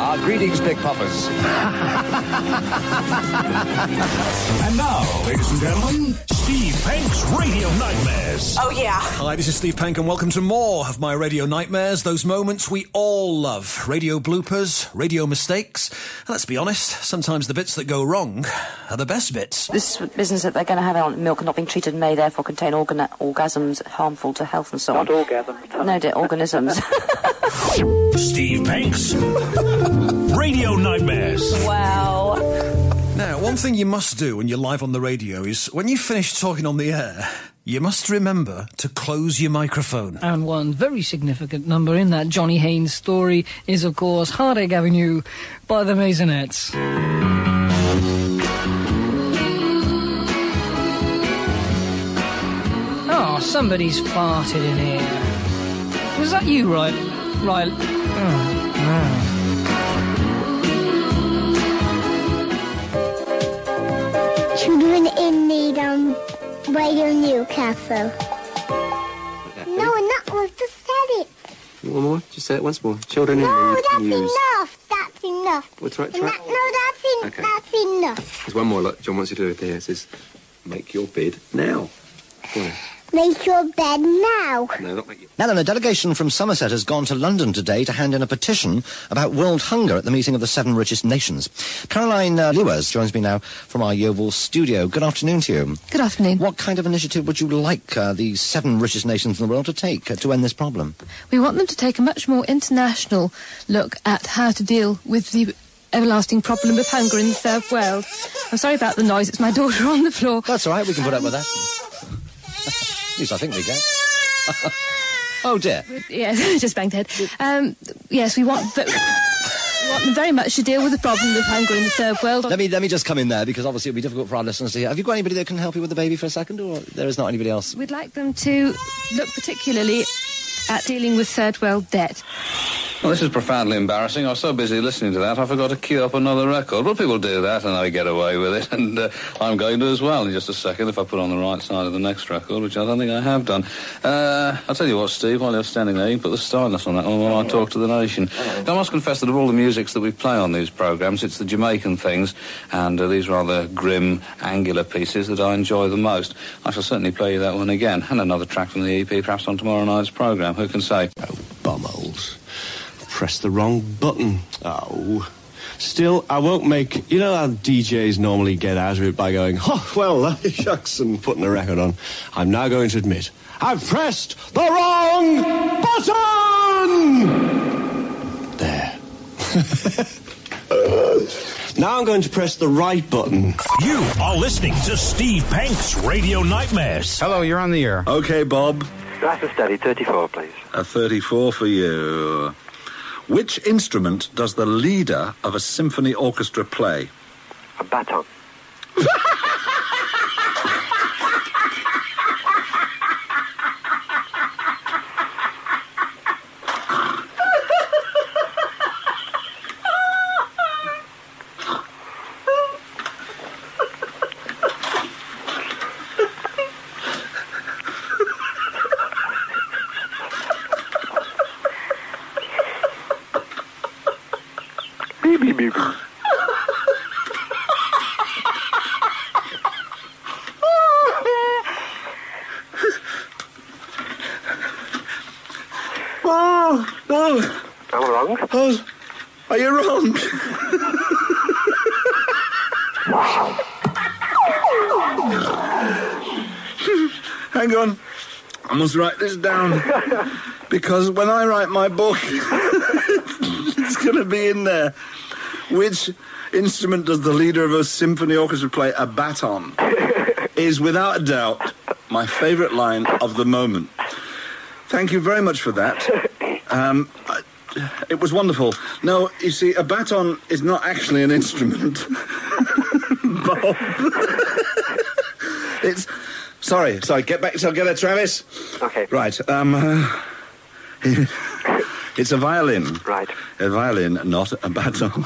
Ah, greetings, Big Poppers. And now, ladies and gentlemen, Steve Penk's Radio Nightmares. Oh, yeah. Hi, this is Steve Penk, and welcome to more of my radio nightmares. Those moments we all love. Radio bloopers, radio mistakes. And let's be honest, sometimes the bits that go wrong are the best bits. This business that they're going to have on milk not being treated may therefore contain organ- orgasms harmful to health and so on. Not orgasms. No, dear, organisms. Steve Penk's Radio Nightmares. Wow. Now, one thing you must do when you're live on the radio is when you finish talking on the air, you must remember to close your microphone. And one very significant number in that Johnny Haynes story is, of course, Heartache Avenue by the Maisonettes. Oh, ah, somebody's farted in here. Was that you, right? Right. Oh, Children Radio Newcastle. No, not once. Just said it. You want one more? Just say it once more. Children in No, that's news. enough. That's enough. What's right? Try. that- no, that's, en- Okay. that's enough. There's one more. Look, John wants you to do it here. It says, make your bid now. Go on. Make your bed now. No, not make your... Now then, a delegation from Somerset has gone to London today to hand in a petition about world hunger at the meeting of the seven richest nations. Caroline uh, Lewis joins me now from our Yeovil studio. Good afternoon to you. Good afternoon. What kind of initiative would you like uh, the seven richest nations in the world to take uh, to end this problem? We want them to take a much more international look at how to deal with the everlasting problem of hunger in the third world. I'm sorry about the noise. It's my daughter on the floor. That's all right. We can put up with that. At least I think we can. oh dear. Yes, just banged head. Um, yes, we want, want very much to deal with the problem of hunger in the third world. Let me let me just come in there because obviously it'll be difficult for our listeners to hear. Have you got anybody that can help you with the baby for a second, or there is not anybody else? We'd like them to look particularly at dealing with third world debt. Well, this is profoundly embarrassing. I was so busy listening to that, I forgot to queue up another record. But people do that, and they get away with it. And uh, I'm going to as well in just a second if I put on the right side of the next record, which I don't think I have done. Uh, I'll tell you what, Steve, while you're standing there, you can put the stylus on that one while I talk to the nation. Now, I must confess that of all the musics that we play on these programmes, it's the Jamaican things and uh, these rather grim, angular pieces that I enjoy the most. I shall certainly play you that one again, and another track from the EP, perhaps on tomorrow night's programme. Who can say? Oh, bumholes. Press the wrong button. Oh. Still, I won't make. You know how DJs normally get out of it by going, oh, well, shucks, and putting a record on. I'm now going to admit, I've pressed the wrong button! There. now I'm going to press the right button. You are listening to Steve Penk's Radio Nightmares. Hello, you're on the air. Okay, Bob. That's a steady 34, please. A 34 for you. Which instrument does the leader of a symphony orchestra play? A baton. Beep, beep. Oh, oh. no. Am I wrong? Oh, are you wrong? Hang on. I must write this down. because when I write my book, going to be in there. Which instrument does the leader of a symphony orchestra play? A baton. Is without a doubt my favourite line of the moment. Thank you very much for that. Um, I- it was wonderful. No, you see, a baton is not actually an instrument. Bob. it's. Sorry, sorry, get back together, Travis. Okay. Right, um. uh, it's a violin. Right. A violin, not a baton.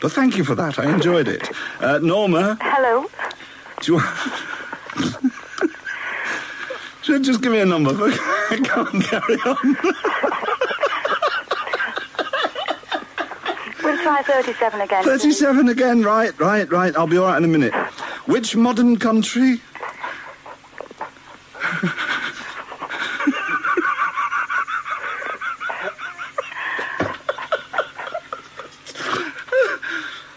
But thank you for that. I enjoyed it. Uh, Norma, Hello. do you want. Should just give me a number. I can't carry on. We'll try 37 again. 37 again, right, right, right. I'll be all right in a minute. Which modern country?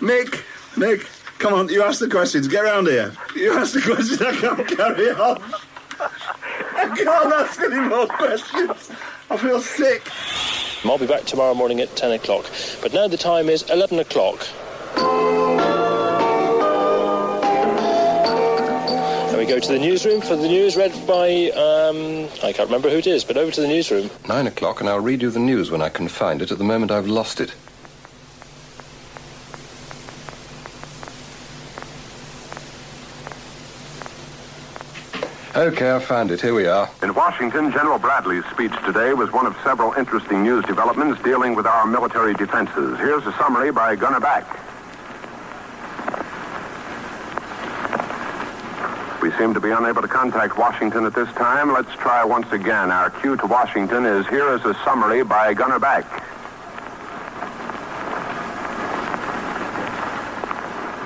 Mick, Mick, come on, you ask the questions. Get round here. You ask the questions, I can't carry on. I can't ask any more questions. I feel sick. I'll be back tomorrow morning at 10 o'clock. But now the time is 11 o'clock. And we go to the newsroom for the news read by, um, I can't remember who it is, but over to the newsroom. Nine o'clock, and I'll read you the news when I can find it. At the moment, I've lost it. Okay, I found it. Here we are. In Washington, General Bradley's speech today was one of several interesting news developments dealing with our military defenses. Here's a summary by Gunnar Back. We seem to be unable to contact Washington at this time. Let's try once again. Our cue to Washington is here is a summary by Gunnar Back.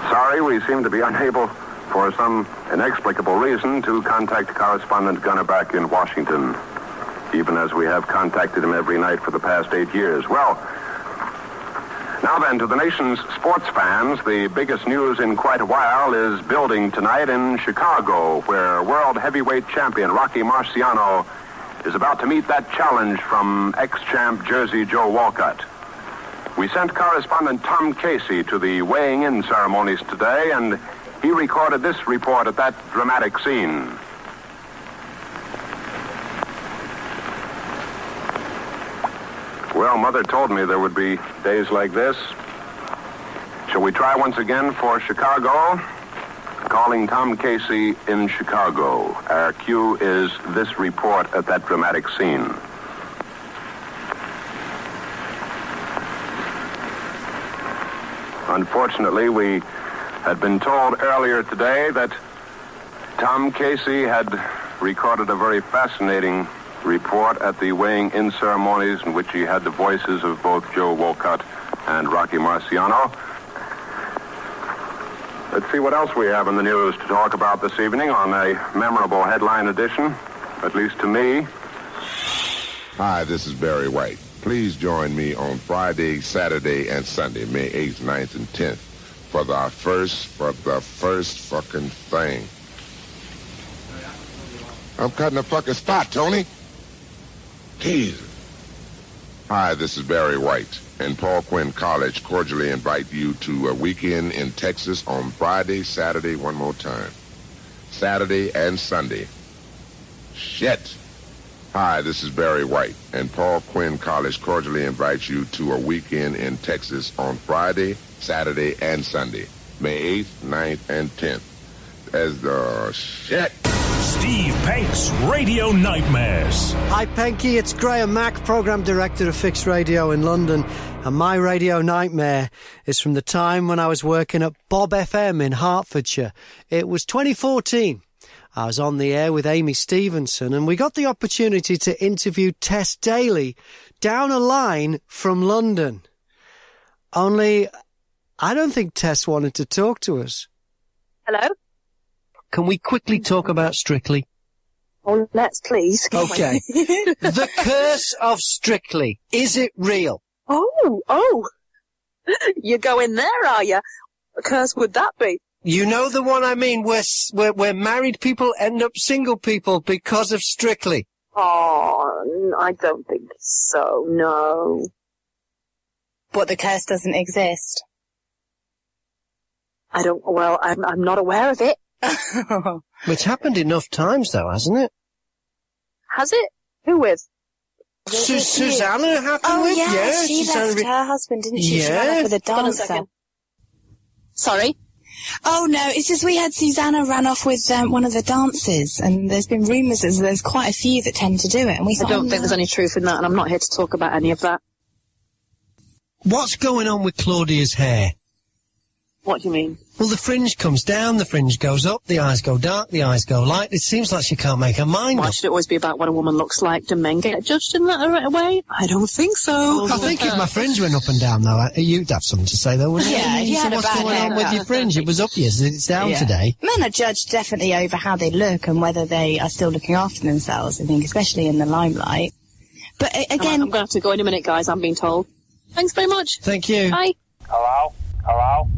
Sorry, we seem to be unable, for some inexplicable reason, to contact correspondent Gunnar Back in Washington, even as we have contacted him every night for the past eight years. Well, now then, to the nation's sports fans, the biggest news in quite a while is building tonight in Chicago, where world heavyweight champion Rocky Marciano is about to meet that challenge from ex-champ Jersey Joe Walcott. We sent correspondent Tom Casey to the weighing-in ceremonies today, and he recorded this report at that dramatic scene. Well, Mother told me there would be days like this. Shall we try once again for Chicago? Calling Tom Casey in Chicago. Our cue is this report at that dramatic scene. Unfortunately, we had been told earlier today that Tom Casey had recorded a very fascinating report at the weighing in ceremonies in which he had the voices of both Joe Walcott and Rocky Marciano. Let's see what else we have in the news to talk about this evening on a memorable headline edition, at least to me. Hi, this is Barry White. Please join me on Friday, Saturday, and Sunday, May 8th, 9th, and 10th, for the first, for the first fucking thing. I'm cutting a fucking spot, Tony. Jesus. Hi, this is Barry White, and Paul Quinn College cordially invite you to a weekend in Texas on Friday, Saturday, one more time. Saturday and Sunday. Shit. Hi, this is Barry White, and Paul Quinn College cordially invites you to a weekend in Texas on Friday, Saturday, and Sunday, May 8th, 9th, and 10th. As the shit. Steve Penk's Radio Nightmares. Hi, Penky. It's Graham Mack, Programme Director of Fix Radio in London. And my radio nightmare is from the time when I was working at Bob FM in Hertfordshire. It was 2014. I was on the air with Amy Stevenson, and we got the opportunity to interview Tess Daly down a line from London. Only, I don't think Tess wanted to talk to us. Hello? Can we quickly talk about Strictly? Oh, let's please. Okay. the curse of Strictly. Is it real? Oh, oh. You're going there, are you? What curse would that be? You know the one I mean, where, s- where, where married people end up single people because of Strictly. Oh, n- I don't think so, no. But the curse doesn't exist. I don't, well, I'm, I'm not aware of it. It's happened enough times though, hasn't it? Has it? Who with? Su- Susanna happened Oh with? yeah, she Susanna left Re- her husband, didn't she? She ran off with a Hold on a dancer. Sorry? Oh no, it's just we had Susanna ran off with um, one of the dancers, and there's been rumours that there's quite a few that tend to do it, and we I thought, don't oh, think there's any truth in that, and I'm not here to talk about any of that. What's going on with Claudia's hair? What do you mean? Well, the fringe comes down, the fringe goes up, the eyes go dark, the eyes go light. It seems like she can't make her mind Why up. should it always be about what a woman looks like? Do men get judged in that right away? I don't think so. I think if my fringe went up and down, though, uh, you'd have something to say, though, wouldn't you? Yeah, if you So had a what's bad going on with your fringe? It was up yesterday, it's down Yeah. today. Men are judged definitely over how they look and whether they are still looking after themselves, I think, especially in the limelight. But a- again... I'm going to have to go in a minute, guys, I'm being told. Thanks very much. Thank you. Bye. Hello? Hello?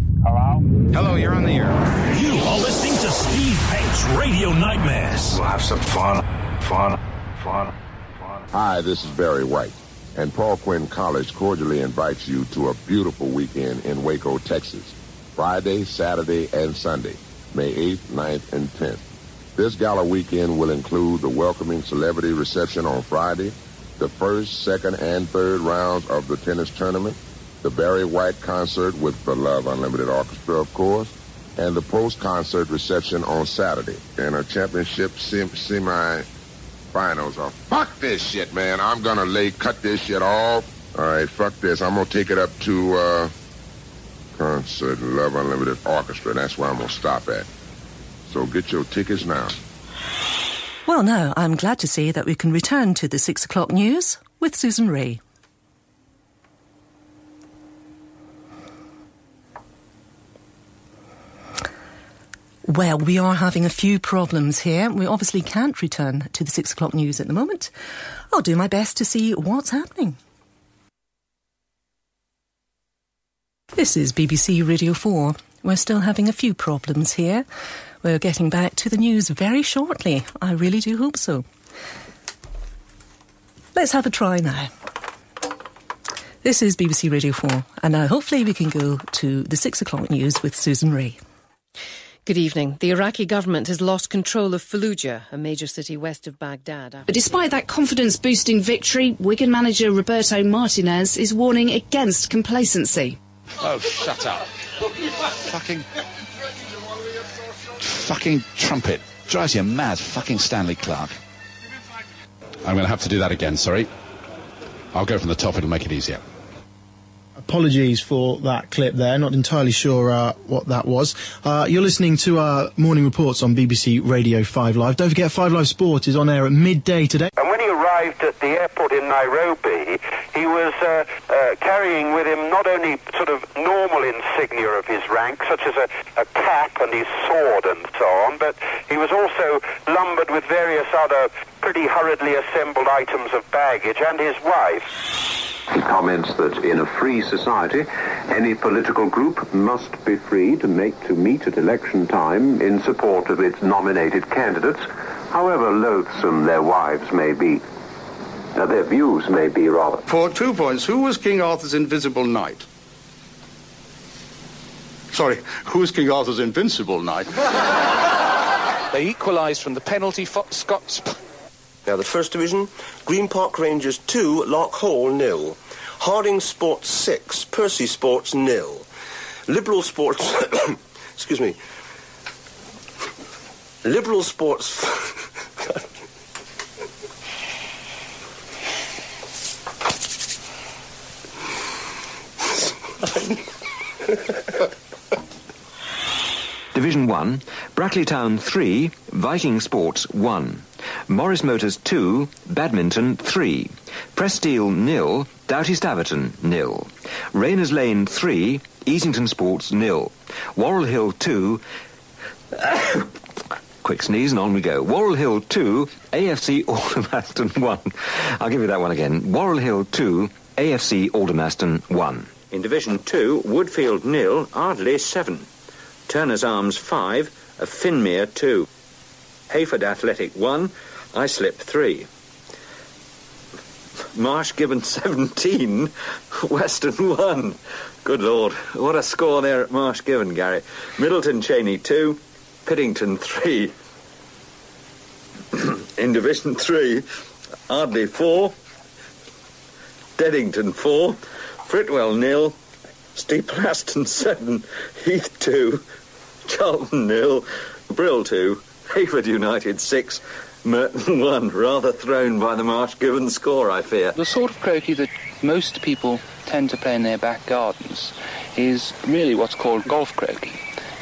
Hello? Hello, you're on the air. You are listening to Steve Hanks Radio Nightmares. We'll have some fun, fun, fun, fun. Hi, this is Barry White, and Paul Quinn College cordially invites you to a beautiful weekend in Waco, Texas. Friday, Saturday, and Sunday, May 8th, 9th, and 10th. This gala weekend will include the welcoming celebrity reception on Friday, the first, second, and third rounds of the tennis tournament, the Barry White concert with the Love Unlimited Orchestra, of course, and the post-concert reception on Saturday, and a championship sem- semi-finals. Oh, fuck this shit, man. I'm gonna lay, cut this shit off. All right, fuck this. I'm gonna take it up to, uh, concert Love Unlimited Orchestra. That's where I'm gonna stop at. So get your tickets now. Well, now I'm glad to see that we can return to the six o'clock news with Susan Ray. Well, we are having a few problems here. We obviously can't return to the six o'clock news at the moment. I'll do my best to see what's happening. This is BBC Radio 4. We're still having a few problems here. We're getting back to the news very shortly. I really do hope so. Let's have a try now. This is BBC Radio 4, and now hopefully we can go to the six o'clock news with Susan Ray. Good evening. The Iraqi government has lost control of Fallujah, a major city west of Baghdad. But despite that confidence boosting victory, Wigan manager Roberto Martinez is warning against complacency. Oh, shut up. fucking. Fucking trumpet. Drives you mad, fucking Stanley Clark. I'm going to have to do that again, sorry. I'll go from the top, it'll make it easier. Apologies for that clip there. Not entirely sure uh, what that was. Uh, you're listening to our morning reports on BBC Radio 5 Live. Don't forget, 5 Live Sport is on air at midday today. And when he arrived at the airport in Nairobi, he was uh, uh, carrying with him not only sort of normal insignia of his rank, such as a, a cap and his sword and so on, but he was also lumbered with various other pretty hurriedly assembled items of baggage and his wife. He comments that in a free society, any political group must be free to make to meet at election time in support of its nominated candidates, however loathsome their wives may be. Now, their views may be rather. For two points, who was King Arthur's invisible knight? Sorry, who was King Arthur's invincible knight? They equalised from the penalty. Fo- Scots. Now, the First Division, Green Park Rangers 2, Lock Hall nil. Harding Sports 6, Percy Sports nil. Liberal Sports, excuse me, Liberal Sports, Division 1, Brackley Town 3, Viking Sports 1. Morris Motors 2, Badminton 3. Presteel nil, Doughty Staverton nil. Rayners Lane 3, Easington Sports nil. Worrell Hill 2, quick sneeze and on we go. Worrell Hill 2, AFC Aldermaston 1. I'll give you that one again. Worrell Hill 2, AFC Aldermaston 1. In Division 2, Woodfield nil, Ardley 7. Turner's Arms 5, Finmere 2. Heyford Athletic 1, Islip 3. Marsh Gibbon 17, Weston 1. Good Lord, what a score there at Marsh Gibbon, Gary. Middleton Cheney 2, Piddington 3. In Division 3, Ardley 4, Deddington 4, Fritwell nil, Steeple Aston 7, Heath 2, Charlton nil, Brill 2, Heyford United 6, Merton 1. Rather thrown by the Marsh Gibbon score, I fear. The sort of croquet that most people tend to play in their back gardens is really what's called golf croquet,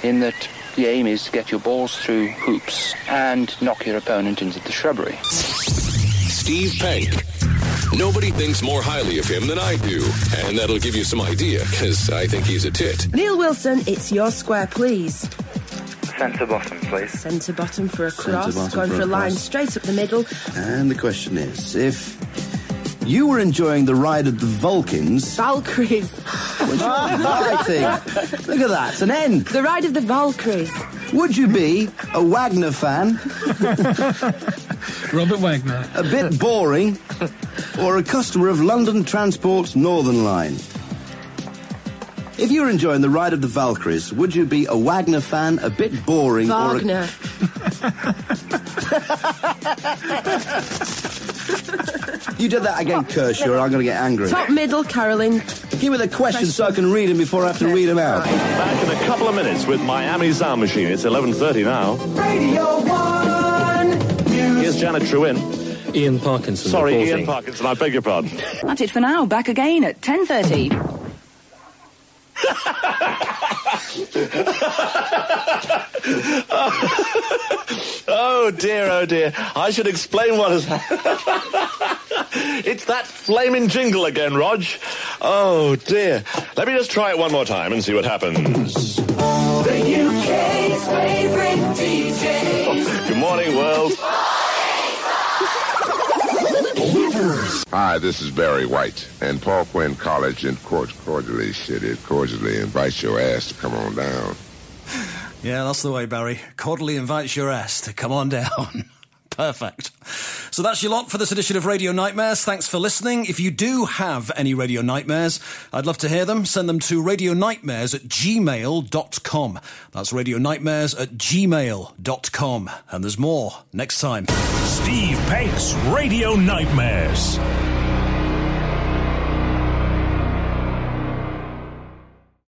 in that the aim is to get your balls through hoops and knock your opponent into the shrubbery. Steve Penk. Nobody thinks more highly of him than I do, and that'll give you some idea, because I think he's a tit. Neil Wilson, it's your square, please. Centre bottom, please. Centre bottom for a cross, going for for a a line cross. straight up the middle. And the question is, if you were enjoying the ride of the Vulcans, Valkyries. which I think, look at that, it's an N. The ride of the Valkyries. Would you be a Wagner fan, Robert Wagner. a bit boring, or a customer of London Transport's Northern Line? If you're enjoying the ride of the Valkyries, would you be a Wagner fan, a bit boring, or a, Wagner. You did that again, Kershaw, or I'm going to get angry. Top middle, Carolyn. Give me the questions so I can read them before I have to read them out. Back in a couple of minutes with Miami Sound Machine. It's 11.30 now. Radio 1. Here's Janet Trewin. Ian Parkinson. Sorry, reporting. Ian Parkinson, I beg your pardon. That's it for now. Back again at 10.30. oh dear, oh dear. I should explain what has happened. It's that flaming jingle again, Rog. Oh dear. Let me just try it one more time and see what happens. The UK's favourite DJ. Good morning, world. Oh, Hi, this is Barry White, and Paul Quinn College and Court cordially shitted, cordially invites your ass to come on down. Yeah, that's the way, Barry. Cordially invites your ass to come on down. Perfect. So that's your lot for this edition of Radio Nightmares. Thanks for listening. If you do have any Radio Nightmares, I'd love to hear them. Send them to radionightmares at gmail.com. That's radionightmares at gmail.com. And there's more next time. Steve Penk's Radio Nightmares.